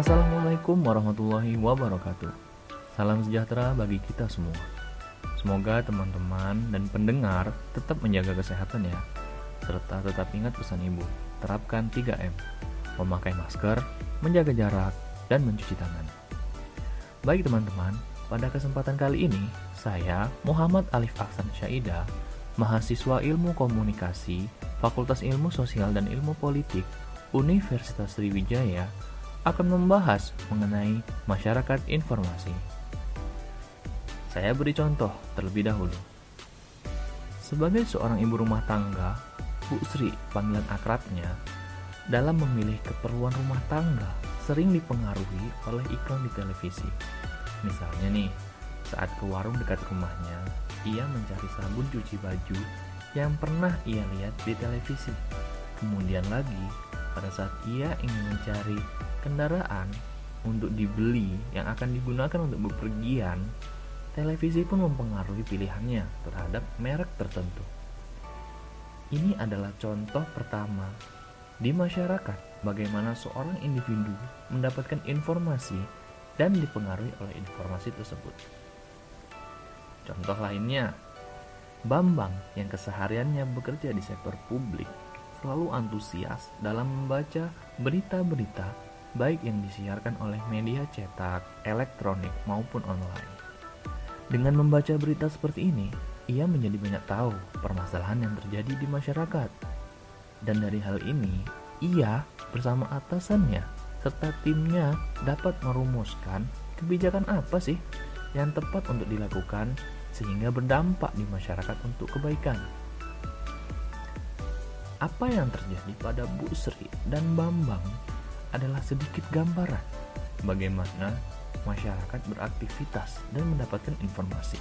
Assalamualaikum warahmatullahi wabarakatuh. Salam sejahtera bagi kita semua. Semoga teman-teman dan pendengar tetap menjaga kesehatan ya, serta tetap ingat pesan ibu. Terapkan 3M, memakai masker, menjaga jarak, dan mencuci tangan. Baik teman-teman, pada kesempatan kali ini, saya Muhammad Alif Aksan Syaida, mahasiswa Ilmu Komunikasi, Fakultas Ilmu Sosial dan Ilmu Politik, Universitas Sriwijaya, akan membahas mengenai masyarakat informasi. Saya beri contoh terlebih dahulu. Sebagai seorang ibu rumah tangga, Bu Sri, panggilan akrabnya, dalam memilih keperluan rumah tangga sering dipengaruhi oleh iklan di televisi. Misalnya nih, saat ke warung dekat rumahnya, ia mencari sabun cuci baju yang pernah ia lihat di televisi. Kemudian lagi, pada saat ia ingin mencari kendaraan untuk dibeli yang akan digunakan untuk bepergian, televisi pun mempengaruhi pilihannya terhadap merek tertentu. Ini adalah contoh pertama di masyarakat bagaimana seorang individu mendapatkan informasi dan dipengaruhi oleh informasi tersebut. Contoh lainnya, Bambang yang kesehariannya bekerja di sektor publik selalu antusias dalam membaca berita-berita baik yang disiarkan oleh media cetak, elektronik maupun online. Dengan membaca berita seperti ini, ia menjadi banyak tahu permasalahan yang terjadi di masyarakat. Dan dari hal ini, ia bersama atasannya serta timnya dapat merumuskan kebijakan apa sih yang tepat untuk dilakukan sehingga berdampak di masyarakat untuk kebaikan. Apa yang terjadi pada Bu Sri dan Bambang adalah sedikit gambaran bagaimana masyarakat beraktivitas dan mendapatkan informasi.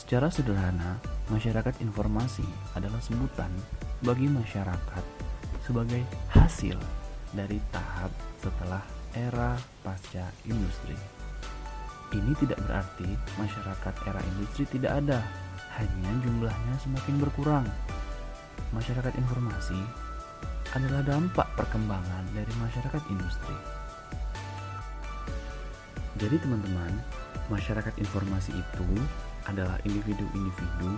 Secara sederhana, masyarakat informasi adalah sebutan bagi masyarakat sebagai hasil dari tahap setelah era pasca industri. Ini tidak berarti masyarakat era industri tidak ada, hanya jumlahnya semakin berkurang. Masyarakat informasi adalah dampak perkembangan dari masyarakat industri. Jadi teman-teman, masyarakat informasi itu adalah individu-individu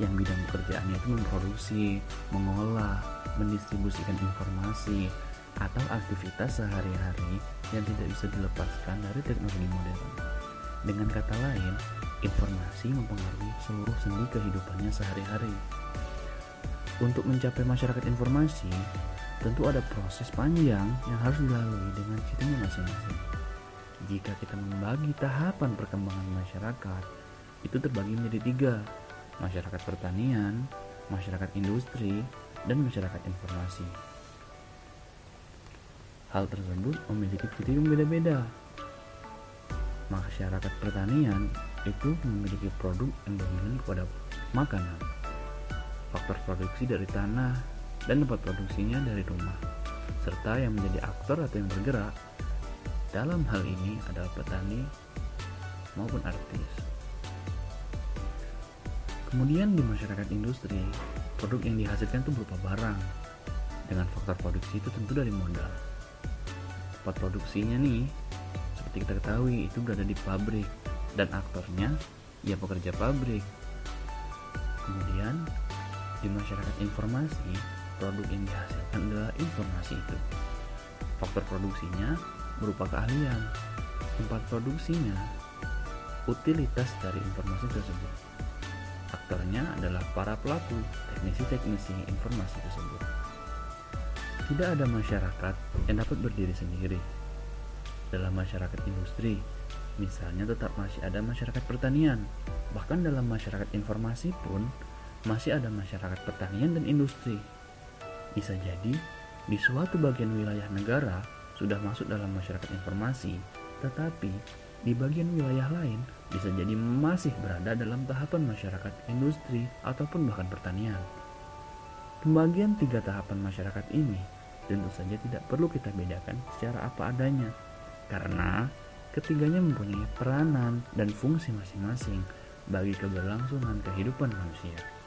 yang bidang pekerjaannya itu memproduksi, mengolah, mendistribusikan informasi, atau aktivitas sehari-hari yang tidak bisa dilepaskan dari teknologi modern. Dengan kata lain, informasi mempengaruhi seluruh sendi kehidupannya sehari-hari. Untuk mencapai masyarakat informasi, tentu ada proses panjang yang harus dilalui dengan cirinya masing-masing. Jika kita membagi tahapan perkembangan masyarakat, itu terbagi menjadi tiga, masyarakat pertanian, masyarakat industri, dan masyarakat informasi. Hal tersebut memiliki ciri yang beda-beda. Masyarakat pertanian itu memiliki produk yang dominan kepada makanan. Faktor produksi dari tanah dan tempat produksinya dari rumah, serta yang menjadi aktor atau yang bergerak dalam hal ini adalah petani maupun artis. Kemudian di masyarakat industri, produk yang dihasilkan itu berupa barang. Dengan faktor produksi itu tentu dari modal. Tempat produksinya nih, seperti kita ketahui itu berada di pabrik dan aktornya ya pekerja pabrik. Kemudian di masyarakat informasi, produk yang dihasilkan adalah informasi itu. Faktor produksinya berupa keahlian, tempat produksinya, utilitas dari informasi tersebut. Aktornya adalah para pelaku, teknisi-teknisi informasi tersebut. Tidak ada masyarakat yang dapat berdiri sendiri. Dalam masyarakat industri, misalnya tetap masih ada masyarakat pertanian. Bahkan dalam masyarakat informasi pun masih ada masyarakat pertanian dan industri. Bisa jadi di suatu bagian wilayah negara sudah masuk dalam masyarakat informasi, tetapi di bagian wilayah lain bisa jadi masih berada dalam tahapan masyarakat industri ataupun bahkan pertanian. Pembagian tiga tahapan masyarakat ini tentu saja tidak perlu kita bedakan secara apa adanya, karena ketiganya mempunyai peranan dan fungsi masing-masing bagi keberlangsungan kehidupan manusia.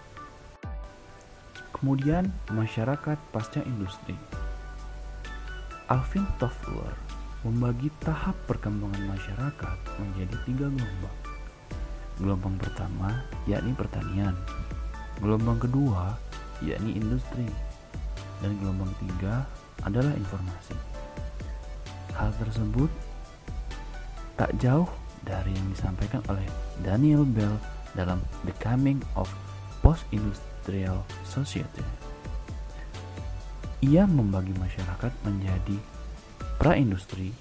Kemudian, masyarakat pasca industri. Alvin Toffler membagi tahap perkembangan masyarakat menjadi tiga gelombang. Gelombang pertama yakni pertanian, gelombang kedua yakni industri, dan gelombang tiga adalah informasi. Hal tersebut tak jauh dari yang disampaikan oleh Daniel Bell dalam The Coming of Post-Industrial Society. Ia membagi masyarakat menjadi pra-industri,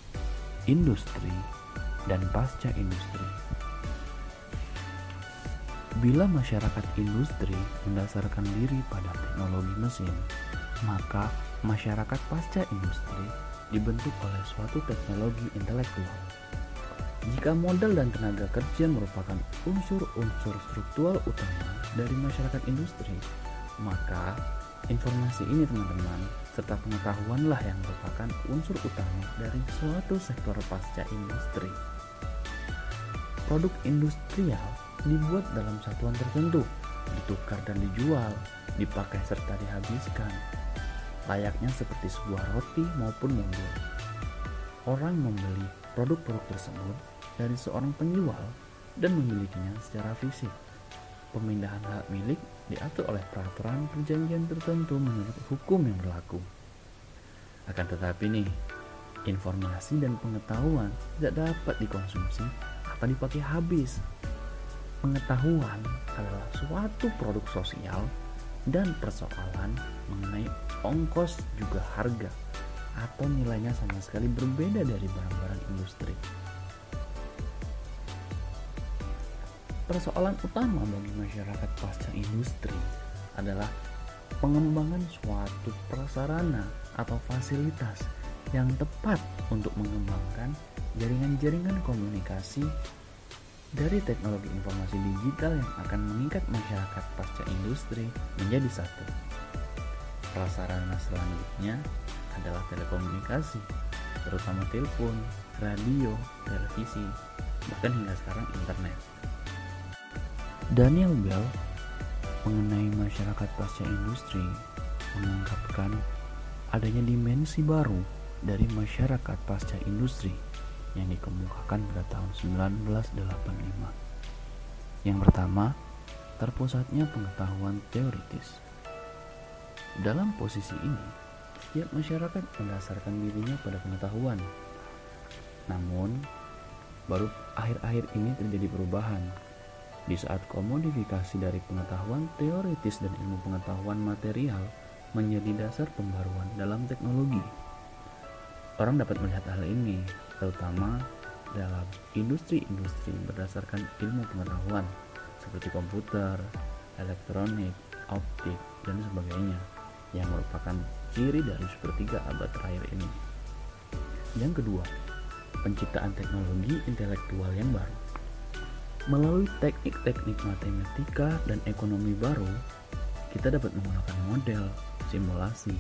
industri, dan pasca industri. Bila masyarakat industri mendasarkan diri pada teknologi mesin, maka masyarakat pasca industri dibentuk oleh suatu teknologi intelektual. Jika modal dan tenaga kerja merupakan unsur-unsur struktural utama dari masyarakat industri, maka informasi ini teman-teman serta pengetahuanlah yang merupakan unsur utama dari suatu sektor pasca industri. Produk industrial dibuat dalam satuan tertentu, ditukar dan dijual, dipakai serta dihabiskan, layaknya seperti sebuah roti maupun mobil. Orang membeli produk-produk tersebut dari seorang penjual dan memilikinya secara fisik. Pemindahan hak milik diatur oleh peraturan perjanjian tertentu menurut hukum yang berlaku. Akan tetapi nih, informasi dan pengetahuan tidak dapat dikonsumsi atau dipakai habis. Pengetahuan adalah suatu produk sosial dan persoalan mengenai ongkos juga harga atau nilainya sama sekali berbeda dari barang-barang industri. Persoalan utama bagi masyarakat pasca industri adalah pengembangan suatu prasarana atau fasilitas yang tepat untuk mengembangkan jaringan-jaringan komunikasi dari teknologi informasi digital yang akan mengikat masyarakat pasca industri menjadi satu. Prasarana selanjutnya adalah telekomunikasi, terutama telepon, radio, televisi, bahkan hingga sekarang internet. Daniel Bell mengenai masyarakat pasca industri mengungkapkan adanya dimensi baru dari masyarakat pasca industri yang dikemukakan pada tahun 1985. Yang pertama, terpusatnya pengetahuan teoritis. Dalam posisi ini, setiap masyarakat mendasarkan dirinya pada pengetahuan. Namun, baru akhir-akhir ini terjadi perubahan. Di saat komodifikasi dari pengetahuan teoritis dan ilmu pengetahuan material menjadi dasar pembaruan dalam teknologi. Orang dapat melihat hal ini terutama dalam industri-industri berdasarkan ilmu pengetahuan seperti komputer, elektronik, optik, dan sebagainya yang merupakan ciri dari sepertiga abad terakhir ini. Yang kedua, penciptaan teknologi intelektual yang baru. Melalui teknik-teknik matematika dan ekonomi baru, kita dapat menggunakan model, simulasi,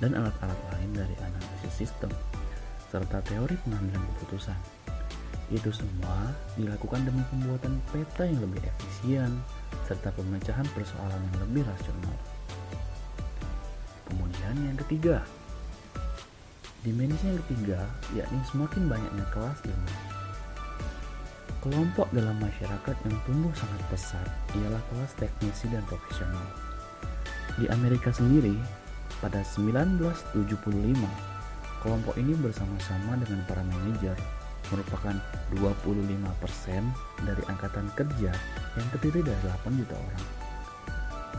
dan alat-alat lain dari analisis sistem serta teori pengambilan keputusan. Itu semua dilakukan demi pembuatan peta yang lebih efisien serta pemecahan persoalan yang lebih rasional. Kemudian yang ketiga, dimensi yang ketiga yakni semakin banyaknya kelas ilmu. Kelompok dalam masyarakat yang tumbuh sangat pesat ialah kelas teknisi dan profesional. Di Amerika sendiri, pada 1975, Kelompok ini bersama-sama dengan para manajer merupakan 25% dari angkatan kerja yang terdiri dari 8 juta orang.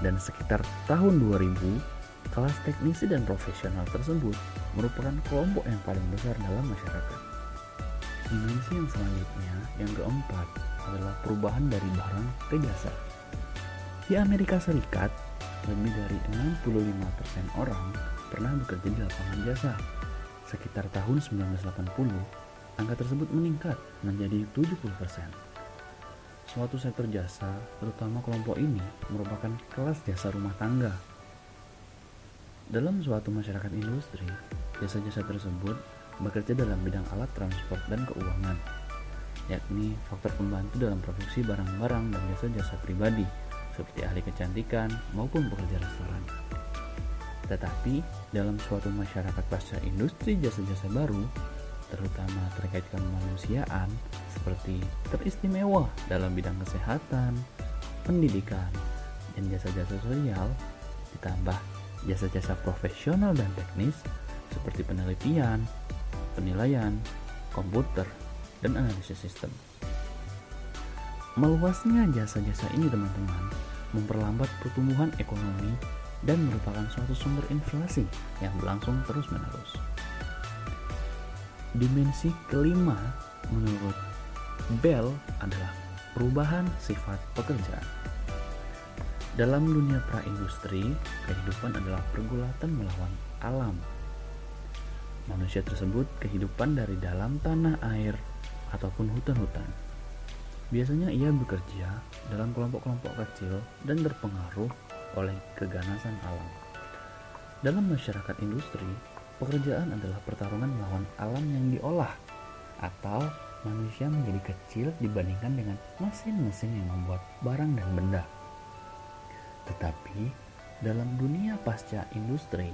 Dan sekitar tahun 2000, kelas teknisi dan profesional tersebut merupakan kelompok yang paling besar dalam masyarakat. Dimensi yang selanjutnya, yang keempat, adalah perubahan dari barang ke jasa. Di Amerika Serikat, lebih dari 65% orang pernah bekerja di lapangan jasa sekitar tahun 1980, angka tersebut meningkat menjadi 70%. Suatu sektor jasa, terutama kelompok ini, merupakan kelas jasa rumah tangga. Dalam suatu masyarakat industri, jasa-jasa tersebut bekerja dalam bidang alat transport dan keuangan, yakni faktor pembantu dalam produksi barang-barang dan jasa-jasa pribadi, seperti ahli kecantikan maupun pekerja restoran. Tetapi dalam suatu masyarakat pasca industri jasa-jasa baru, terutama terkait kemanusiaan seperti teristimewa dalam bidang kesehatan, pendidikan, dan jasa-jasa sosial, ditambah jasa-jasa profesional dan teknis seperti penelitian, penilaian, komputer, dan analisis sistem. Meluasnya jasa-jasa ini teman-teman memperlambat pertumbuhan ekonomi dan merupakan suatu sumber inflasi yang berlangsung terus-menerus. Dimensi kelima menurut Bell adalah perubahan sifat pekerjaan. Dalam dunia praindustri, kehidupan adalah pergulatan melawan alam. Manusia tersebut kehidupan dari dalam tanah air ataupun hutan-hutan. Biasanya ia bekerja dalam kelompok-kelompok kecil dan terpengaruh oleh keganasan alam. Dalam masyarakat industri, pekerjaan adalah pertarungan melawan alam yang diolah atau manusia menjadi kecil dibandingkan dengan mesin-mesin yang membuat barang dan benda. Tetapi dalam dunia pasca industri,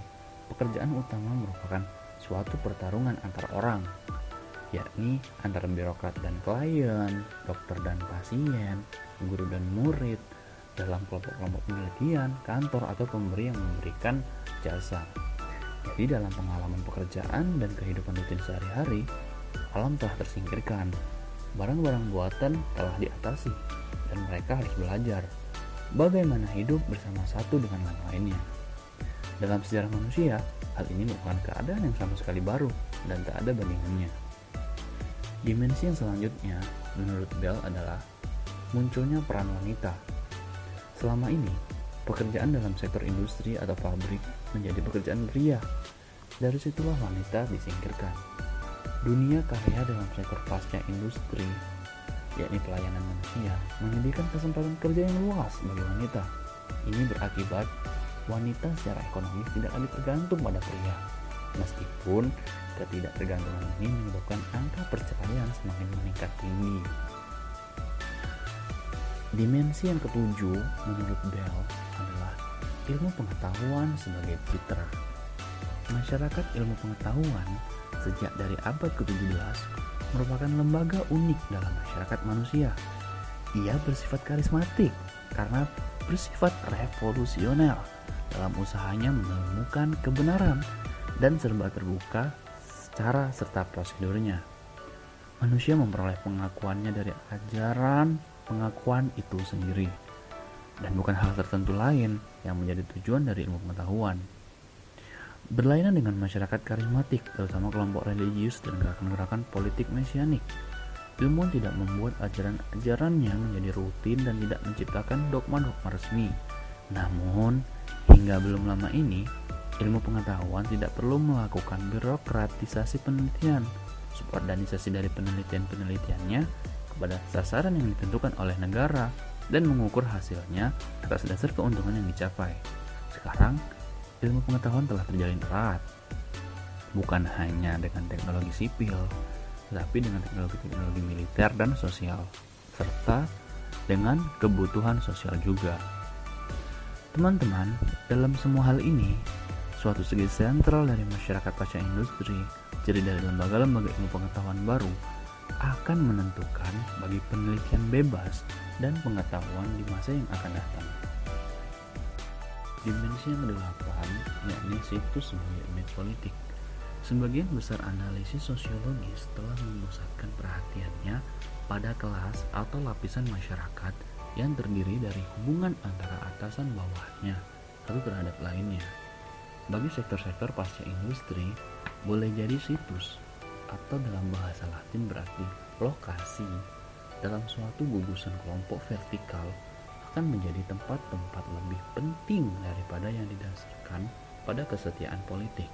pekerjaan utama merupakan suatu pertarungan antar orang, yakni antara birokrat dan klien, dokter dan pasien, guru dan murid, dalam kelompok-kelompok penelitian, kantor, atau pemberi yang memberikan jasa. Jadi dalam pengalaman pekerjaan dan kehidupan rutin sehari-hari, alam telah tersingkirkan, barang-barang buatan telah diatasi, dan mereka harus belajar bagaimana hidup bersama satu dengan yang lainnya. Dalam sejarah manusia, hal ini merupakan keadaan yang sama sekali baru dan tak ada bandingannya. Dimensi yang selanjutnya, menurut Bell adalah munculnya peran wanita. Selama ini, pekerjaan dalam sektor industri atau pabrik menjadi pekerjaan pria. Dari situlah wanita disingkirkan. Dunia karya dalam sektor pasca industri, yakni pelayanan manusia, menyediakan kesempatan kerja yang luas bagi wanita. Ini berakibat wanita secara ekonomis tidak lagi tergantung pada pria. Meskipun ketidaktergantungan ini menyebabkan angka perceraian semakin meningkat tinggi. Dimensi yang ketujuh menurut Bell adalah ilmu pengetahuan sebagai citra. Masyarakat ilmu pengetahuan sejak dari abad ke-17 merupakan lembaga unik dalam masyarakat manusia. Ia bersifat karismatik karena bersifat revolusioner dalam usahanya menemukan kebenaran dan serba terbuka secara serta prosedurnya. Manusia memperoleh pengakuannya dari ajaran pengakuan itu sendiri dan bukan hal tertentu lain yang menjadi tujuan dari ilmu pengetahuan. Berlainan dengan masyarakat karismatik, terutama kelompok religius dan gerakan-gerakan politik mesianik, ilmuwan tidak membuat ajaran-ajarannya menjadi rutin dan tidak menciptakan dogma-dogma resmi. Namun, hingga belum lama ini, ilmu pengetahuan tidak perlu melakukan birokratisasi penelitian, suborganisasi dari penelitian-penelitiannya kepada sasaran yang ditentukan oleh negara dan mengukur hasilnya atas dasar keuntungan yang dicapai. Sekarang, ilmu pengetahuan telah terjalin erat, bukan hanya dengan teknologi sipil, tetapi dengan teknologi-teknologi militer dan sosial, serta dengan kebutuhan sosial juga. Teman-teman, dalam semua hal ini, suatu segi sentral dari masyarakat pasca industri, jadi dari lembaga-lembaga ilmu pengetahuan baru, akan menentukan bagi penelitian bebas dan pengetahuan di masa yang akan datang. Dimensi yang kedelapan yakni situs sebagai unit politik. Sebagian besar analisis sosiologis telah memusatkan perhatiannya pada kelas atau lapisan masyarakat yang terdiri dari hubungan antara atasan bawahnya satu terhadap lainnya. Bagi sektor-sektor pasca industri, boleh jadi situs atau dalam bahasa Latin berarti lokasi dalam suatu gugusan kelompok vertikal akan menjadi tempat-tempat lebih penting daripada yang didasarkan pada kesetiaan politik.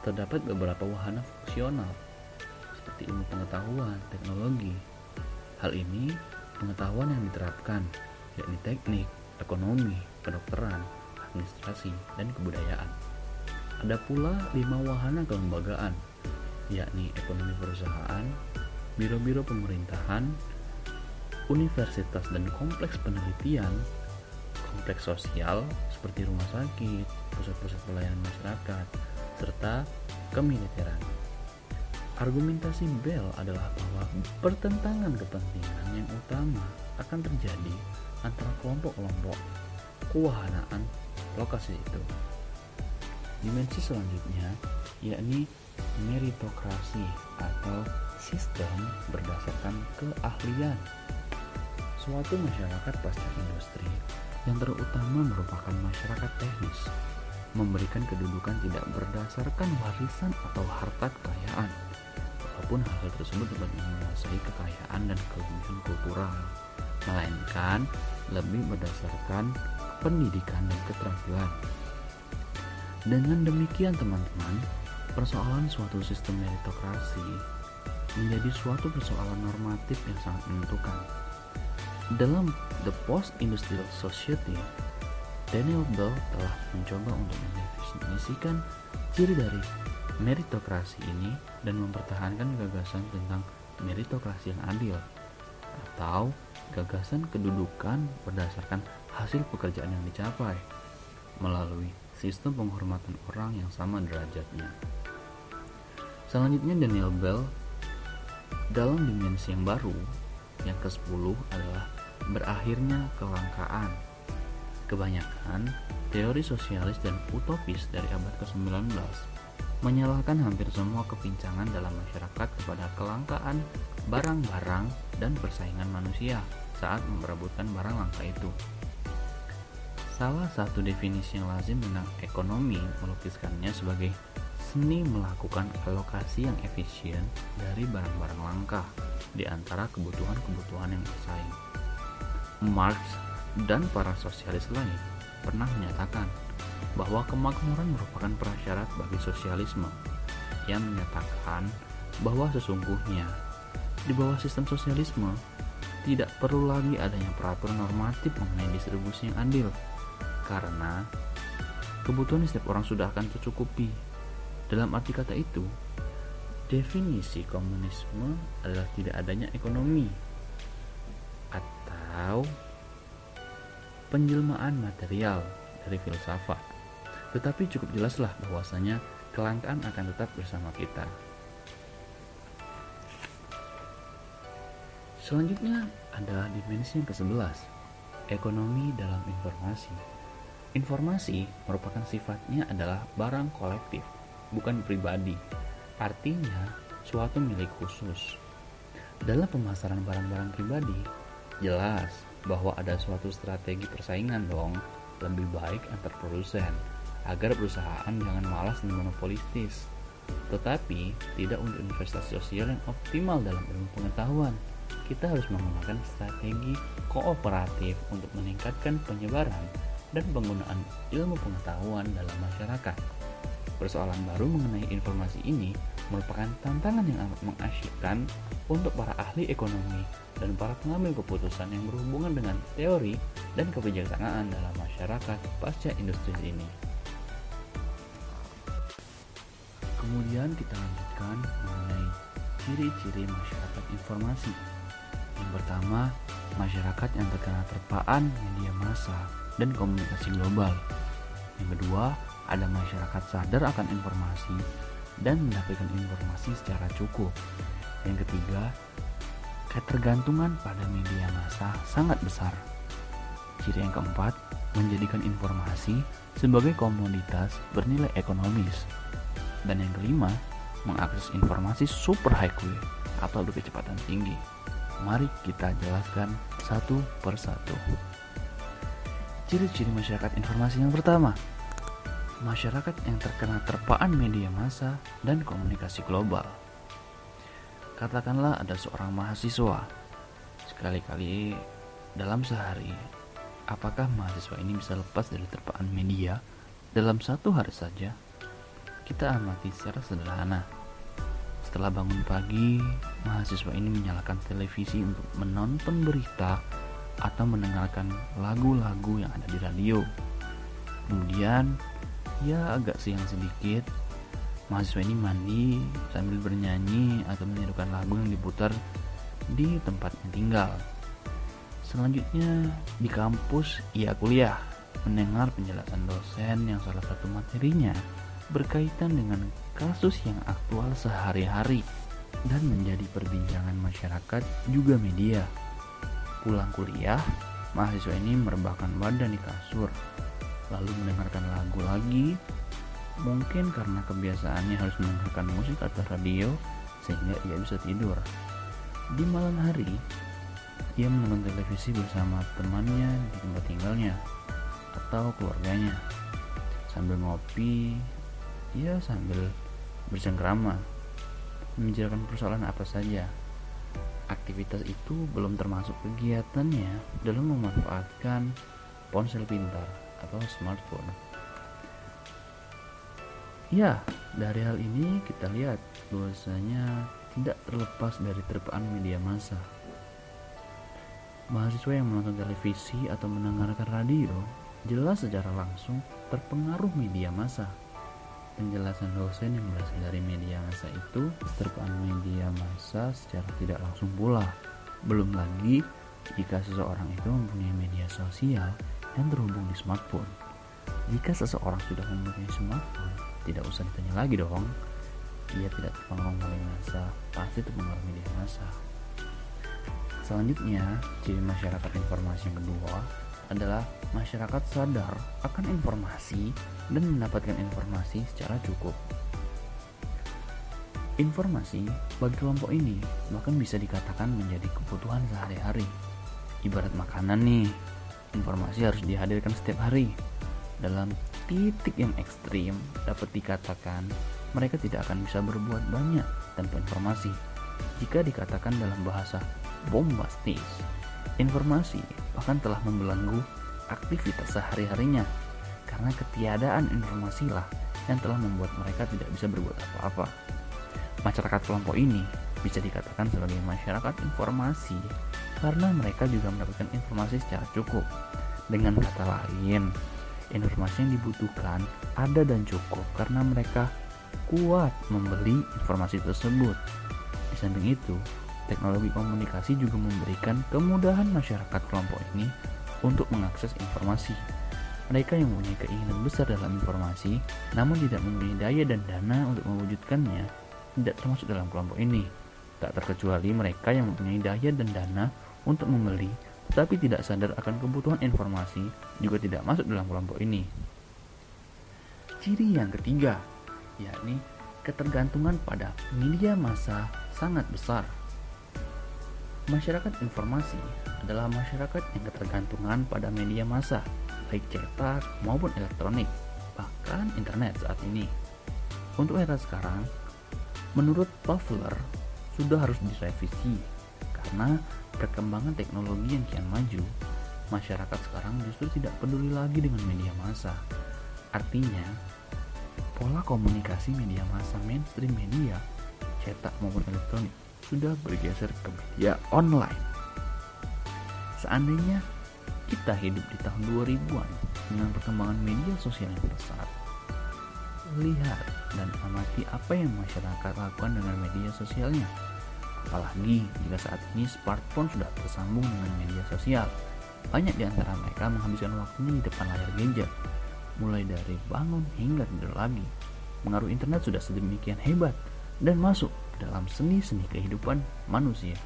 Terdapat beberapa wahana fungsional seperti ilmu pengetahuan, teknologi. Hal ini pengetahuan yang diterapkan, yakni teknik, ekonomi, kedokteran, administrasi, dan kebudayaan. Ada pula lima wahana kelembagaan, yakni ekonomi perusahaan, biro-biro pemerintahan, universitas dan kompleks penelitian, kompleks sosial seperti rumah sakit, pusat-pusat pelayanan masyarakat, serta kemiliteran. Argumentasi Bell adalah bahwa pertentangan kepentingan yang utama akan terjadi antara kelompok-kelompok kewahanaan lokasi itu. Dimensi selanjutnya yakni meritokrasi atau sistem berdasarkan keahlian. Suatu masyarakat pasca industri yang terutama merupakan masyarakat teknis memberikan kedudukan tidak berdasarkan warisan atau harta kekayaan walaupun hal tersebut dapat menguasai kekayaan dan kelebihan kultural. Melainkan lebih berdasarkan pendidikan dan keterampilan. Dengan demikian teman-teman persoalan suatu sistem meritokrasi menjadi suatu persoalan normatif yang sangat menentukan. Dalam The Post-Industrial Society, Daniel Bell telah mencoba untuk mendefinisikan ciri dari meritokrasi ini dan mempertahankan gagasan tentang meritokrasi yang adil atau gagasan kedudukan berdasarkan hasil pekerjaan yang dicapai melalui sistem penghormatan orang yang sama derajatnya. Selanjutnya Daniel Bell dalam dimensi yang baru yang ke-10 adalah berakhirnya kelangkaan. Kebanyakan teori sosialis dan utopis dari abad ke-19 menyalahkan hampir semua kepincangan dalam masyarakat kepada kelangkaan barang-barang dan persaingan manusia saat memperebutkan barang langka itu. Salah satu definisi yang lazim tentang ekonomi melukiskannya sebagai seni melakukan alokasi yang efisien dari barang-barang langka di antara kebutuhan-kebutuhan yang bersaing. Marx dan para sosialis lain pernah menyatakan bahwa kemakmuran merupakan prasyarat bagi sosialisme yang menyatakan bahwa sesungguhnya di bawah sistem sosialisme tidak perlu lagi adanya peraturan normatif mengenai distribusi yang adil karena kebutuhan setiap orang sudah akan tercukupi. Dalam arti kata itu, definisi komunisme adalah tidak adanya ekonomi atau penjelmaan material dari filsafat. Tetapi cukup jelaslah bahwasanya kelangkaan akan tetap bersama kita. Selanjutnya adalah dimensi yang ke-11, ekonomi dalam informasi. Informasi merupakan sifatnya adalah barang kolektif, bukan pribadi. Artinya, suatu milik khusus. Dalam pemasaran barang-barang pribadi, Jelas bahwa ada suatu strategi persaingan dong, lebih baik antar produsen, agar perusahaan jangan malas dan monopolistis. Tetapi, tidak untuk investasi sosial yang optimal dalam ilmu pengetahuan. Kita harus menggunakan strategi kooperatif untuk meningkatkan penyebaran dan penggunaan ilmu pengetahuan dalam masyarakat. Persoalan baru mengenai informasi ini merupakan tantangan yang amat mengasyikkan untuk para ahli ekonomi dan para pengambil keputusan yang berhubungan dengan teori dan kebijaksanaan dalam masyarakat pasca industri ini. Kemudian kita lanjutkan mengenai ciri-ciri masyarakat informasi. Yang pertama, masyarakat yang terkena terpaan media massa dan komunikasi global. Yang kedua, ada masyarakat sadar akan informasi dan mendapatkan informasi secara cukup. Yang ketiga, ketergantungan pada media massa sangat besar. Ciri yang keempat, menjadikan informasi sebagai komoditas bernilai ekonomis. Dan yang kelima, mengakses informasi super high quality atau berkecepatan tinggi. Mari kita jelaskan satu persatu. Ciri-ciri masyarakat informasi yang pertama, masyarakat yang terkena terpaan media massa dan komunikasi global. Katakanlah ada seorang mahasiswa. Sekali-kali dalam sehari, apakah mahasiswa ini bisa lepas dari terpaan media dalam satu hari saja? Kita amati secara sederhana. Setelah bangun pagi, mahasiswa ini menyalakan televisi untuk menonton berita atau mendengarkan lagu-lagu yang ada di radio. Kemudian, ya agak siang sedikit, mahasiswa ini mandi sambil bernyanyi atau menirukan lagu yang diputar di tempatnya tinggal. Selanjutnya di kampus ia kuliah, mendengar penjelasan dosen yang salah satu materinya berkaitan dengan kasus yang aktual sehari-hari. dan menjadi perbincangan masyarakat juga media. Pulang kuliah, mahasiswa ini merebahkan badan di kasur, lalu mendengarkan lagu lagi. Mungkin karena kebiasaannya harus mendengarkan musik atau radio, sehingga ia bisa tidur. Di malam hari, ia menonton televisi bersama temannya di tempat tinggalnya atau keluarganya. Sambil ngopi, ia sambil bersengkrama membicarakan persoalan apa saja. Aktivitas itu belum termasuk kegiatannya dalam memanfaatkan ponsel pintar atau smartphone. Ya, dari hal ini kita lihat bahwasanya tidak terlepas dari terpaan media massa. Mahasiswa yang menonton televisi atau mendengarkan radio jelas secara langsung terpengaruh media massa penjelasan dosen yang berasal dari media massa itu terpaan media massa secara tidak langsung pula. Belum lagi jika seseorang itu mempunyai media sosial yang terhubung di smartphone. Jika seseorang sudah mempunyai smartphone, tidak usah ditanya lagi dong. Dia tidak terpengaruh media massa, pasti terpengaruh media massa. Selanjutnya, ciri masyarakat informasi yang kedua adalah masyarakat sadar akan informasi dan mendapatkan informasi secara cukup. Informasi bagi kelompok ini bahkan bisa dikatakan menjadi kebutuhan sehari-hari. Ibarat makanan nih, informasi harus dihadirkan setiap hari. Dalam titik yang ekstrim dapat dikatakan mereka tidak akan bisa berbuat banyak tanpa informasi. Jika dikatakan dalam bahasa bombastis, informasi bahkan telah membelenggu aktivitas sehari-harinya karena ketiadaan informasi lah yang telah membuat mereka tidak bisa berbuat apa-apa. Masyarakat kelompok ini bisa dikatakan sebagai masyarakat informasi karena mereka juga mendapatkan informasi secara cukup. Dengan kata lain, informasi yang dibutuhkan ada dan cukup karena mereka kuat membeli informasi tersebut. Di samping itu, teknologi komunikasi juga memberikan kemudahan masyarakat kelompok ini untuk mengakses informasi. Mereka yang mempunyai keinginan besar dalam informasi, namun tidak mempunyai daya dan dana untuk mewujudkannya, tidak termasuk dalam kelompok ini. Tak terkecuali mereka yang mempunyai daya dan dana untuk membeli, tetapi tidak sadar akan kebutuhan informasi, juga tidak masuk dalam kelompok ini. Ciri yang ketiga, yakni ketergantungan pada media massa sangat besar. Masyarakat informasi adalah masyarakat yang ketergantungan pada media massa, baik cetak maupun elektronik, bahkan internet saat ini. Untuk era sekarang, menurut Toffler, sudah harus direvisi karena perkembangan teknologi yang kian maju, masyarakat sekarang justru tidak peduli lagi dengan media massa. Artinya, pola komunikasi media massa mainstream media, cetak maupun elektronik, sudah bergeser ke media online. Seandainya kita hidup di tahun 2000-an dengan perkembangan media sosial yang pesat, lihat dan amati apa yang masyarakat lakukan dengan media sosialnya. Apalagi jika saat ini smartphone sudah tersambung dengan media sosial. Banyak di antara mereka menghabiskan waktunya di depan layar gadget, mulai dari bangun hingga tidur lagi. Pengaruh internet sudah sedemikian hebat dan masuk dalam seni-seni kehidupan manusia.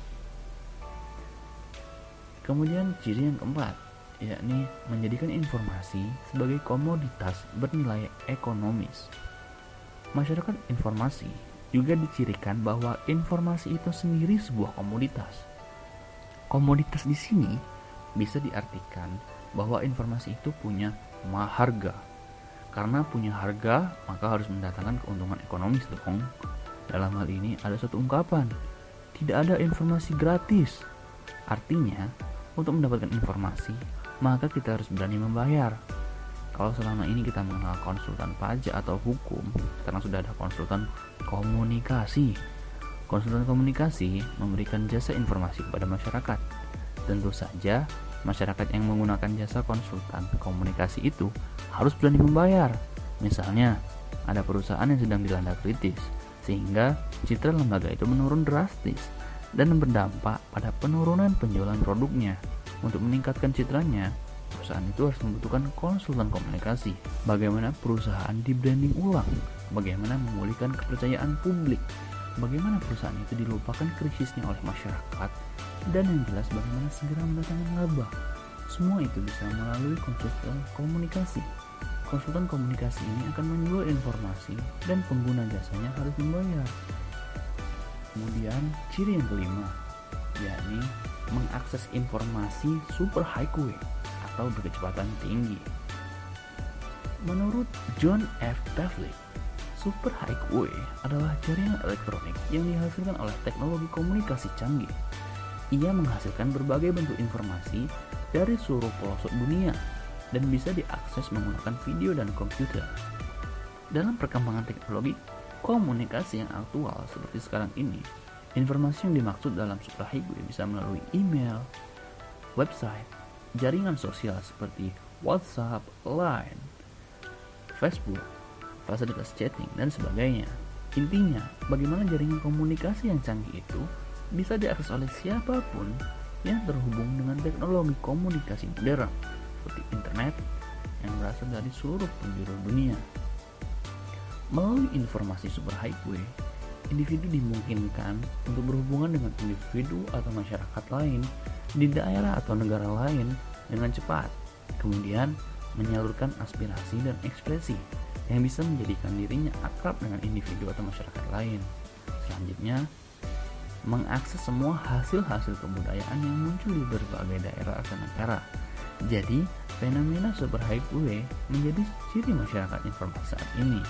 Kemudian ciri yang keempat, yakni menjadikan informasi sebagai komoditas bernilai ekonomis. Masyarakat informasi juga dicirikan bahwa informasi itu sendiri sebuah komoditas. Komoditas di sini bisa diartikan bahwa informasi itu punya maharga. Karena punya harga, maka harus mendatangkan keuntungan ekonomis dong. Dalam hal ini ada satu ungkapan, tidak ada informasi gratis. Artinya, untuk mendapatkan informasi, maka kita harus berani membayar. Kalau selama ini kita mengenal konsultan pajak atau hukum, karena sudah ada konsultan komunikasi. Konsultan komunikasi memberikan jasa informasi kepada masyarakat. Tentu saja, masyarakat yang menggunakan jasa konsultan komunikasi itu harus berani membayar. Misalnya, ada perusahaan yang sedang dilanda kritis, sehingga citra lembaga itu menurun drastis dan berdampak pada penurunan penjualan produknya. Untuk meningkatkan citranya, perusahaan itu harus membutuhkan konsultan komunikasi. Bagaimana perusahaan di branding ulang, bagaimana memulihkan kepercayaan publik, bagaimana perusahaan itu dilupakan krisisnya oleh masyarakat, dan yang jelas bagaimana segera mendatangkan laba. Semua itu bisa melalui konsultan komunikasi. Konsultan komunikasi ini akan menjual informasi dan pengguna jasanya harus membayar. Kemudian, ciri yang kelima, yakni mengakses informasi super highway atau berkecepatan tinggi. Menurut John F. Pavlik, super highway adalah jaringan elektronik yang dihasilkan oleh teknologi komunikasi canggih. Ia menghasilkan berbagai bentuk informasi dari seluruh pelosok dunia dan bisa diakses menggunakan video dan komputer. Dalam perkembangan teknologi komunikasi yang aktual seperti sekarang ini, informasi yang dimaksud dalam super highway bisa melalui email, website, jaringan sosial seperti WhatsApp, Line, Facebook, fasilitas chatting, dan sebagainya. Intinya, bagaimana jaringan komunikasi yang canggih itu bisa diakses oleh siapa pun yang terhubung dengan teknologi komunikasi modern seperti internet yang berasal dari seluruh penjuru dunia. Melalui informasi super highway, individu dimungkinkan untuk berhubungan dengan individu atau masyarakat lain di daerah atau negara lain dengan cepat, kemudian menyalurkan aspirasi dan ekspresi yang bisa menjadikan dirinya akrab dengan individu atau masyarakat lain. Selanjutnya, mengakses semua hasil-hasil kebudayaan yang muncul di berbagai daerah atau negara. Jadi, fenomena super highway menjadi ciri masyarakat informasi saat ini.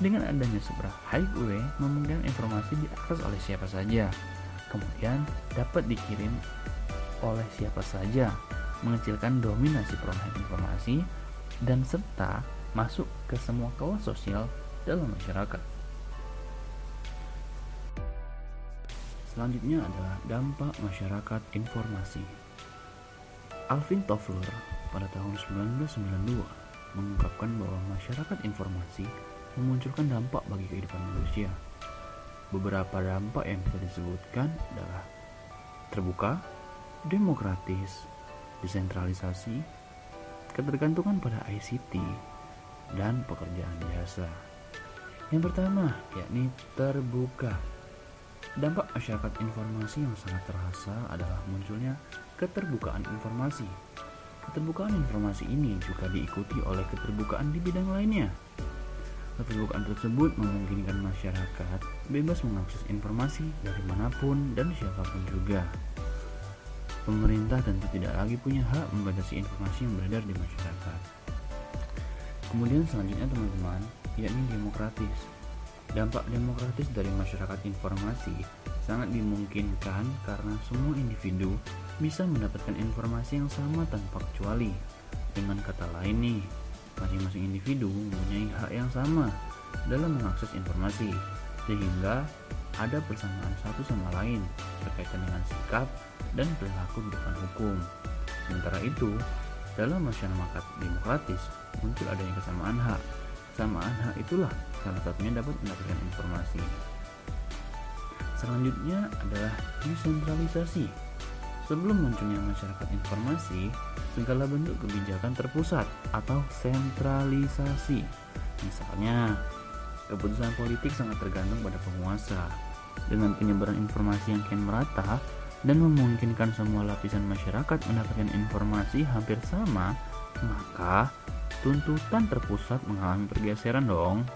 Dengan adanya super highway, memungkinkan informasi diakses oleh siapa saja, kemudian dapat dikirim oleh siapa saja, mengecilkan dominasi perolehan informasi, dan serta masuk ke semua kelas sosial dalam masyarakat. Selanjutnya adalah dampak masyarakat informasi. Alvin Toffler pada tahun 1992 mengungkapkan bahwa masyarakat informasi memunculkan dampak bagi kehidupan manusia. Beberapa dampak yang bisa disebutkan adalah terbuka, demokratis, desentralisasi, ketergantungan pada ICT, dan pekerjaan biasa. Yang pertama, yakni terbuka. Dampak masyarakat informasi yang sangat terasa adalah munculnya keterbukaan informasi. Keterbukaan informasi ini juga diikuti oleh keterbukaan di bidang lainnya. Keterbukaan tersebut memungkinkan masyarakat bebas mengakses informasi dari mana pun dan siapa pun juga. Pemerintah tentu tidak lagi punya hak membatasi informasi yang beredar di masyarakat. Kemudian selanjutnya teman-teman, yakni demokratis. Dampak demokratis dari masyarakat informasi sangat dimungkinkan karena semua individu bisa mendapatkan informasi yang sama tanpa kecuali. Dengan kata lain nih, masing-masing individu mempunyai hak yang sama dalam mengakses informasi, sehingga ada persamaan satu sama lain berkaitan dengan sikap dan perilaku di depan hukum. Sementara itu, dalam masyarakat demokratis, muncul adanya kesamaan hak. Kesamaan hak itulah salah satunya dapat mendapatkan informasi. Selanjutnya adalah desentralisasi. Sebelum munculnya masyarakat informasi, segala bentuk kebijakan terpusat atau sentralisasi. Misalnya, keputusan politik sangat tergantung pada penguasa. Dengan penyebaran informasi yang kian merata dan memungkinkan semua lapisan masyarakat mendapatkan informasi hampir sama, maka tuntutan terpusat mengalami pergeseran dong.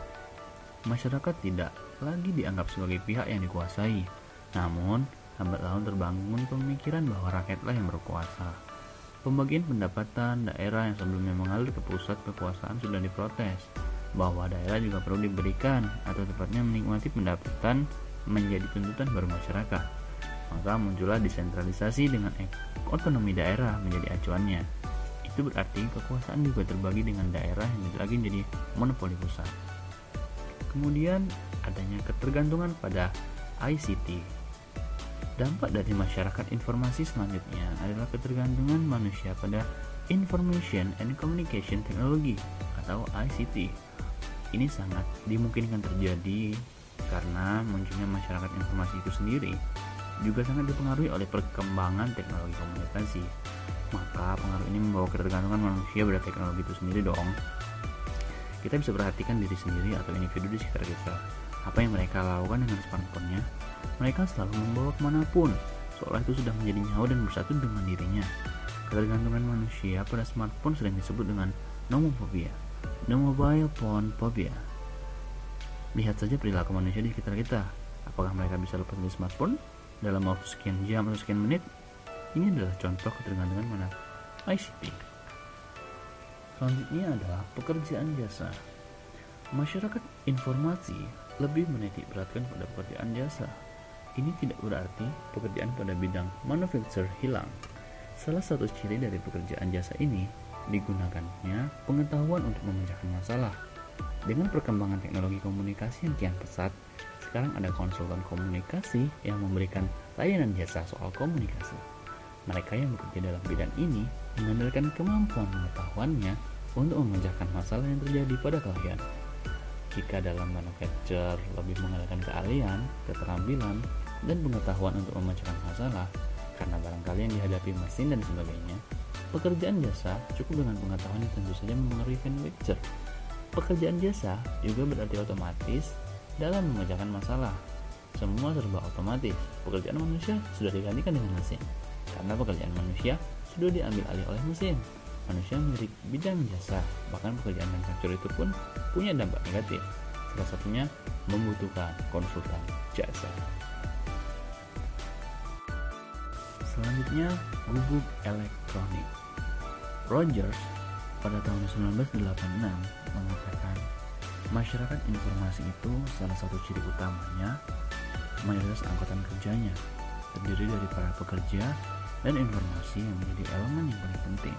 Masyarakat tidak lagi dianggap sebagai pihak yang dikuasai, namun lambat laun terbangun pemikiran bahwa rakyatlah yang berkuasa. Pembagian pendapatan daerah yang sebelumnya mengalir ke pusat kekuasaan sudah diprotes, bahwa daerah juga perlu diberikan atau tepatnya menikmati pendapatan menjadi tuntutan baru masyarakat. Maka muncullah desentralisasi dengan otonomi daerah menjadi acuannya. Itu berarti kekuasaan juga terbagi dengan daerah yang lagi menjadi monopoli pusat. Kemudian adanya ketergantungan pada ICT. Dampak dari masyarakat informasi selanjutnya adalah ketergantungan manusia pada Information and Communication Technology atau ICT. Ini sangat dimungkinkan terjadi karena munculnya masyarakat informasi itu sendiri juga sangat dipengaruhi oleh perkembangan teknologi komunikasi. Maka pengaruh ini membawa ketergantungan manusia pada teknologi itu sendiri dong. Kita bisa perhatikan diri sendiri atau individu di sekitar kita. Apa yang mereka lakukan dengan smartphone-nya, mereka selalu membawa ke mana pun, seolah itu sudah menjadi nyawa dan bersatu dengan dirinya. Ketergantungan manusia pada smartphone sering disebut dengan nomophobia, no mobile phone phobia. Lihat saja perilaku manusia di sekitar kita. Apakah mereka bisa lepas dari smartphone dalam waktu sekian jam atau sekian menit? Ini adalah contoh ketergantungan mana ICT. Selanjutnya adalah pekerjaan jasa. Masyarakat informasi lebih menitik beratkan pada pekerjaan jasa. Ini tidak berarti pekerjaan pada bidang manufacture hilang. Salah satu ciri dari pekerjaan jasa ini digunakannya pengetahuan untuk memecahkan masalah. Dengan perkembangan teknologi komunikasi yang kian pesat, sekarang ada konsultan komunikasi yang memberikan layanan jasa soal komunikasi. Mereka yang bekerja dalam bidang ini mengandalkan kemampuan pengetahuannya untuk memecahkan masalah yang terjadi pada klien. Jika dalam manufacture lebih mengandalkan keahlian, keterampilan, dan pengetahuan untuk memecahkan masalah, karena barangkali yang dihadapi mesin dan sebagainya, pekerjaan jasa cukup dengan pengetahuan yang tentu saja mempengaruhi manufacture. Pekerjaan jasa juga berarti otomatis dalam memecahkan masalah. Semua serba otomatis. Pekerjaan manusia sudah digantikan dengan mesin. Karena pekerjaan manusia sudah diambil alih oleh mesin. Manusia memiliki bidang jasa, bahkan pekerjaan manufaktur itu pun punya dampak negatif. Salah satunya membutuhkan konsultan jasa. Selanjutnya, gubuk elektronik. Rogers pada tahun 1986 mengatakan masyarakat informasi itu salah satu ciri utamanya mayoritas angkatan kerjanya terdiri dari para pekerja dan informasi yang menjadi elemen yang paling penting.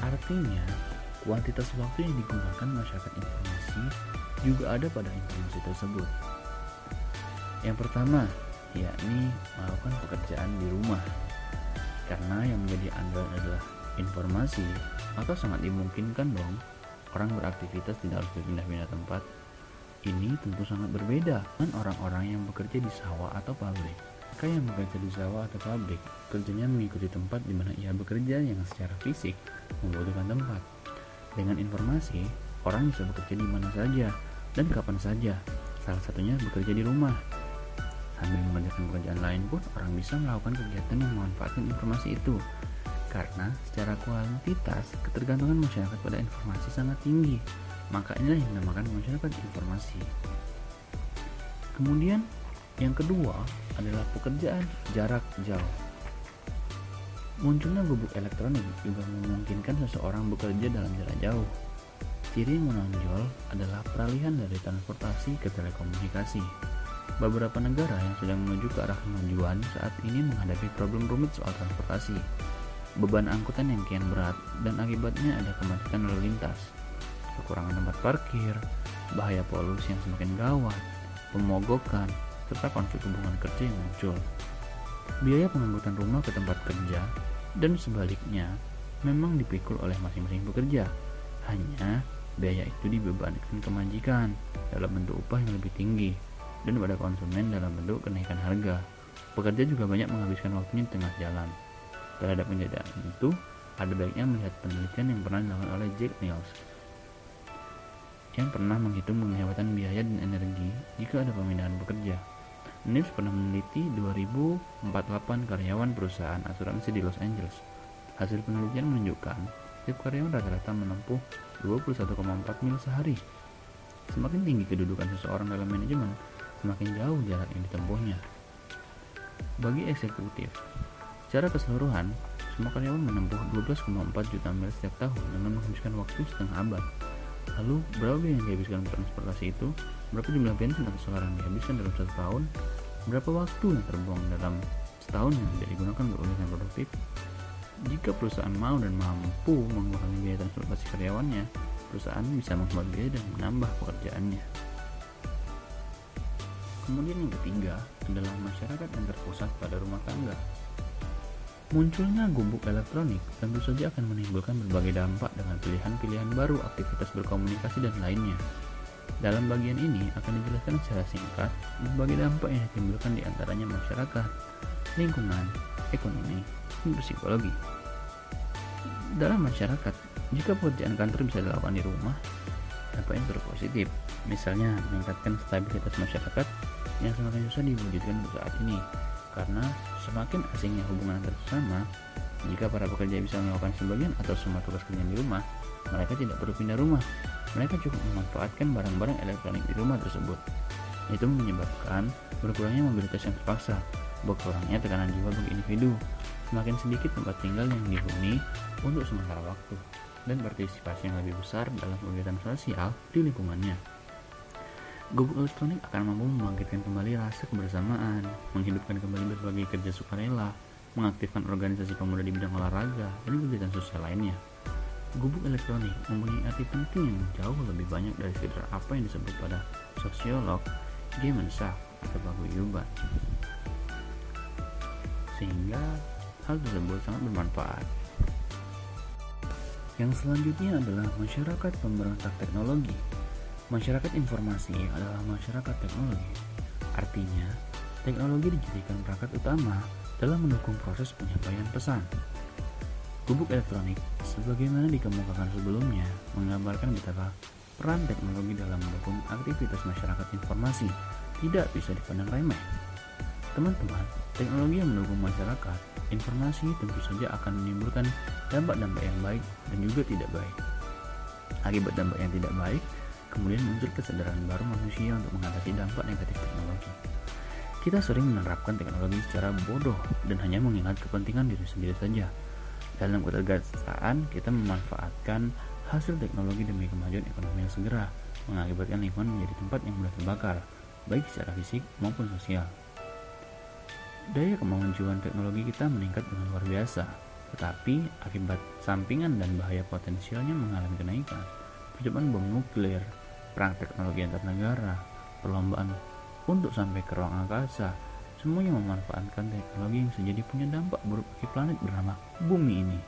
Artinya, kuantitas waktu yang digunakan masyarakat informasi juga ada pada informasi tersebut. Yang pertama, yakni melakukan pekerjaan di rumah. Karena yang menjadi andalan adalah informasi, maka sangat dimungkinkan dong orang beraktivitas tidak harus berpindah-pindah tempat. Ini tentu sangat berbeda dengan orang-orang yang bekerja di sawah atau pabrik. Mereka yang bekerja di sawah atau pabrik, kerjanya mengikuti tempat di mana ia bekerja yang secara fisik membutuhkan tempat. Dengan informasi, orang bisa bekerja di mana saja dan kapan saja. Salah satunya bekerja di rumah. Sambil mengerjakan pekerjaan lain pun, orang bisa melakukan kegiatan yang memanfaatkan informasi itu. Karena secara kuantitas, ketergantungan masyarakat pada informasi sangat tinggi. Maka inilah yang dinamakan masyarakat informasi. Kemudian, yang kedua adalah pekerjaan jarak jauh. Munculnya gubuk elektronik juga memungkinkan seseorang bekerja dalam jarak jauh. Ciri yang menonjol adalah peralihan dari transportasi ke telekomunikasi. Beberapa negara yang sedang menuju ke arah kemajuan saat ini menghadapi problem rumit soal transportasi. Beban angkutan yang kian berat dan akibatnya ada kemacetan lalu lintas, kekurangan tempat parkir, bahaya polusi yang semakin gawat, pemogokan, serta konflik hubungan kerja yang muncul. Biaya pengangkutan rumah ke tempat kerja dan sebaliknya memang dipikul oleh masing-masing pekerja. Hanya biaya itu dibebankan ke majikan dalam bentuk upah yang lebih tinggi dan pada konsumen dalam bentuk kenaikan harga. Pekerja juga banyak menghabiskan waktunya di tengah jalan. Terhadap penyediaan itu, ada baiknya melihat penelitian yang pernah dilakukan oleh Jack Niels yang pernah menghitung penghematan biaya dan energi jika ada pemindahan pekerja. Niels pernah meneliti 2048 karyawan perusahaan asuransi di Los Angeles. Hasil penelitian menunjukkan setiap karyawan rata-rata menempuh 21,4 mil sehari. Semakin tinggi kedudukan seseorang dalam manajemen, semakin jauh jarak yang ditempuhnya. Bagi eksekutif, secara keseluruhan, semua karyawan menempuh 12,4 juta mil setiap tahun dengan menghabiskan waktu setengah abad. Lalu, berapa yang dihabiskan transportasi itu? Berapa jumlah bensin atau solar yang dihabiskan dalam satu tahun? Berapa waktu yang terbuang dalam setahun yang tidak digunakan untuk kegiatan produktif? Jika perusahaan mau dan mampu mengurangi biaya transportasi karyawannya, perusahaan bisa menghemat biaya dan menambah pekerjaannya. Kemudian yang ketiga adalah masyarakat yang terpusat pada rumah tangga. Munculnya gubuk elektronik tentu saja akan menimbulkan berbagai dampak dengan pilihan-pilihan baru aktivitas berkomunikasi dan lainnya. Dalam bagian ini akan dijelaskan secara singkat berbagai dampak yang ditimbulkan di antaranya masyarakat, lingkungan, ekonomi, dan psikologi. Dalam masyarakat, jika pekerjaan kantor bisa dilakukan di rumah, dampak yang positif misalnya meningkatkan stabilitas masyarakat yang semakin susah diwujudkan untuk saat ini karena semakin asingnya hubungan antar sesama jika para pekerja bisa melakukan sebagian atau semua tugas kerja di rumah mereka tidak perlu pindah rumah mereka cukup memanfaatkan barang-barang elektronik di rumah tersebut itu menyebabkan berkurangnya mobilitas yang terpaksa berkurangnya tekanan jiwa bagi individu semakin sedikit tempat tinggal yang dihuni untuk sementara waktu dan partisipasi yang lebih besar dalam kegiatan sosial di lingkungannya. Gubuk elektronik akan mampu membangkitkan kembali rasa kebersamaan, menghidupkan kembali berbagai kerja sukarela, mengaktifkan organisasi pemuda di bidang olahraga, dan kegiatan sosial lainnya. Gubuk elektronik mempunyai arti penting yang jauh lebih banyak dari sekedar apa yang disebut pada sosiolog Gemensah atau Paguyuban. Sehingga hal tersebut sangat bermanfaat. Yang selanjutnya adalah masyarakat pemberontak teknologi. Masyarakat informasi adalah masyarakat teknologi. Artinya, teknologi dijadikan perangkat utama dalam mendukung proses penyampaian pesan. Gubuk elektronik, sebagaimana dikemukakan sebelumnya, menggambarkan betapa peran teknologi dalam mendukung aktivitas masyarakat informasi tidak bisa dipandang remeh. Teman-teman, teknologi yang mendukung masyarakat informasi tentu saja akan menimbulkan dampak-dampak yang baik dan juga tidak baik. Akibat dampak yang tidak baik, kemudian muncul kesadaran baru manusia untuk mengatasi dampak negatif teknologi. Kita sering menerapkan teknologi secara bodoh dan hanya mengingat kepentingan diri sendiri saja. Dalam ketergesaan, kita memanfaatkan hasil teknologi demi kemajuan ekonomi yang segera, mengakibatkan lingkungan menjadi tempat yang mudah terbakar, baik secara fisik maupun sosial. Daya kemajuan teknologi kita meningkat dengan luar biasa, tetapi akibat sampingan dan bahaya potensialnya mengalami kenaikan. Percobaan bom nuklir, perang teknologi antar negara, perlombaan untuk sampai ke ruang angkasa, semuanya memanfaatkan teknologi yang sejadi punya dampak buruk bagi planet bernama bumi ini.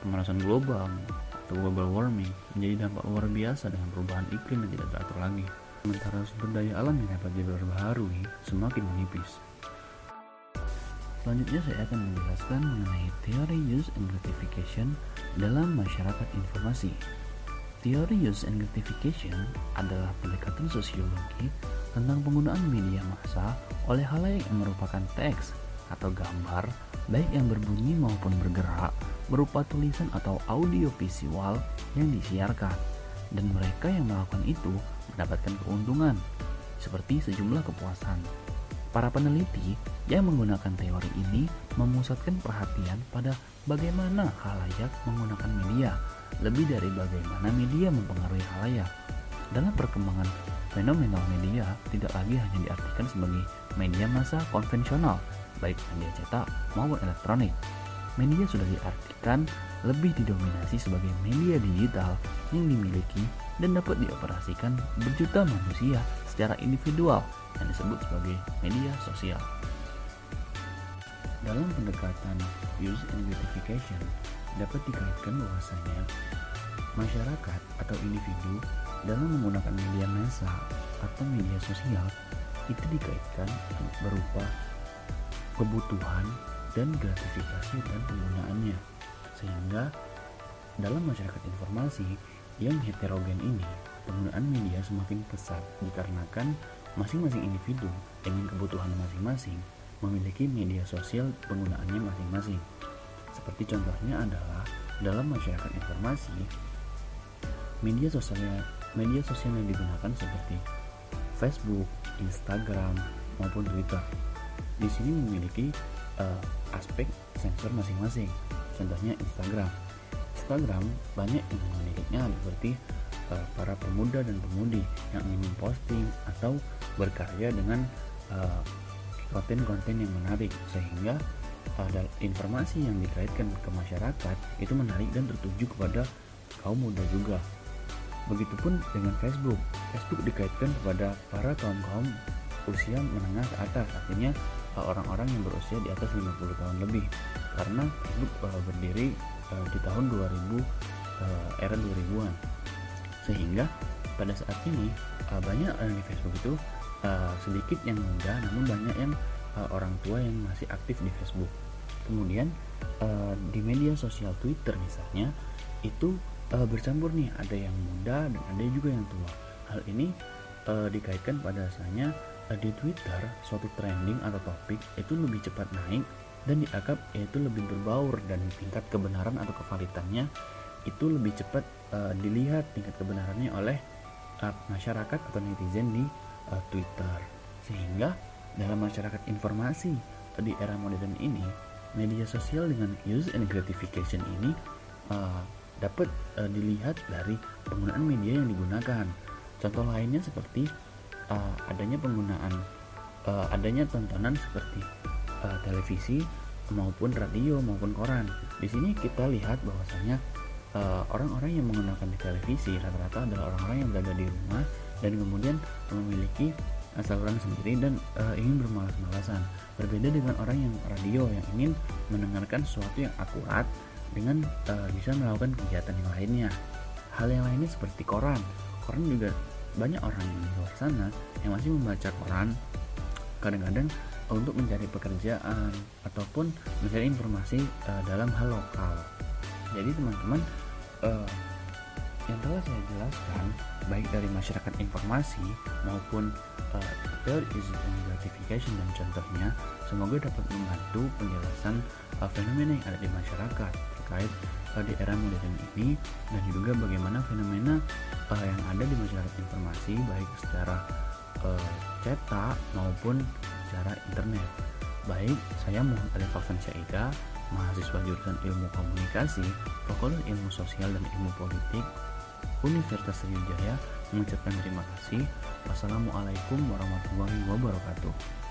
Pemanasan global atau global warming menjadi dampak luar biasa dengan perubahan iklim yang tidak teratur lagi. Sementara sumber daya alam yang dapat diperbaharui semakin menipis. Selanjutnya saya akan menjelaskan mengenai teori use and gratification dalam masyarakat informasi. Teori use and gratification adalah pendekatan sosiologi tentang penggunaan media massa oleh halayak yang merupakan teks atau gambar, baik yang berbunyi maupun bergerak, berupa tulisan atau audio visual yang disiarkan. Dan mereka yang melakukan itu mendapatkan keuntungan, seperti sejumlah kepuasan, Para peneliti yang menggunakan teori ini memusatkan perhatian pada bagaimana halayak menggunakan media, lebih dari bagaimana media mempengaruhi halayak. Dalam perkembangan fenomenal media tidak lagi hanya diartikan sebagai media massa konvensional, baik media cetak maupun elektronik. Media sudah diartikan lebih didominasi sebagai media digital yang dimiliki dan dapat dioperasikan berjuta manusia secara individual yang disebut sebagai media sosial. Dalam pendekatan use and gratification dapat dikaitkan bahwasanya masyarakat atau individu dalam menggunakan media massa atau media sosial itu dikaitkan berupa kebutuhan dan gratifikasi dan penggunaannya sehingga dalam masyarakat informasi yang heterogen ini penggunaan media semakin pesat dikarenakan Masing-masing individu dengan kebutuhan masing-masing memiliki media sosial penggunaannya masing-masing. Seperti contohnya adalah dalam masyarakat informasi, media sosial media sosial yang digunakan seperti Facebook, Instagram, maupun Twitter. Di sini memiliki uh, aspek sensor masing-masing. Contohnya Instagram. Instagram banyak yang memilikinya seperti uh, para pemuda dan pemudi yang ingin memposting atau berkarya dengan eh, konten-konten uh, yang menarik sehingga uh, informasi yang dikaitkan ke masyarakat itu menarik dan tertuju kepada kaum muda juga. Begitupun dengan Facebook. Facebook dikaitkan kepada para kaum-kaum usia menengah ke atas, artinya orang-orang yang berusia di atas 50 tahun lebih. Karena Facebook uh, berdiri uh, di tahun 2000 uh, era 2000-an. Sehingga pada saat ini banyak orang di Facebook itu sedikit yang muda namun banyak yang uh, orang tua yang masih aktif di Facebook. Kemudian uh, di media sosial Twitter misalnya itu uh, bercampur nih. Ada yang muda dan ada juga yang tua. Hal ini uh, dikaitkan pada asalnya uh, di Twitter suatu trending atau topik itu lebih cepat naik dan dianggap yaitu lebih berbaur dan tingkat kebenaran atau kevalitannya itu lebih cepat uh, dilihat tingkat kebenarannya oleh uh, masyarakat atau netizen di uh, Twitter. Sehingga dalam masyarakat informasi di era modern ini media sosial dengan use and gratification ini uh, dapat uh, dilihat dari penggunaan media yang digunakan contoh lainnya seperti uh, adanya penggunaan uh, adanya tontonan seperti uh, televisi maupun radio maupun koran. Di sini kita lihat bahwasanya orang-orang uh, yang menggunakan televisi rata-rata adalah orang-orang yang berada di rumah dan kemudian memiliki saluran sendiri dan uh, ingin bermalas-malasan. Berbeda dengan orang yang radio yang ingin mendengarkan sesuatu yang akurat dengan uh, bisa melakukan kegiatan yang lainnya. Hal yang lainnya seperti koran. Koran juga banyak orang di luar sana yang masih membaca koran kadang-kadang untuk mencari pekerjaan ataupun mencari informasi uh, dalam hal lokal. Jadi teman-teman uh, yang telah saya jelaskan baik dari masyarakat informasi maupun uh, teori and gratification dan contohnya semoga dapat membantu penjelasan uh, fenomena yang ada di masyarakat terkait uh, di era modern ini dan juga bagaimana fenomena uh, yang ada di masyarakat informasi baik secara uh, cetak maupun secara internet. Baik, saya Muhammad Alif Alvan Syaida, mahasiswa jurusan Ilmu Komunikasi, Fakultas Ilmu Sosial dan Ilmu Politik, Universitas Sriwijaya mengucapkan terima kasih. Wassalamualaikum warahmatullahi wabarakatuh.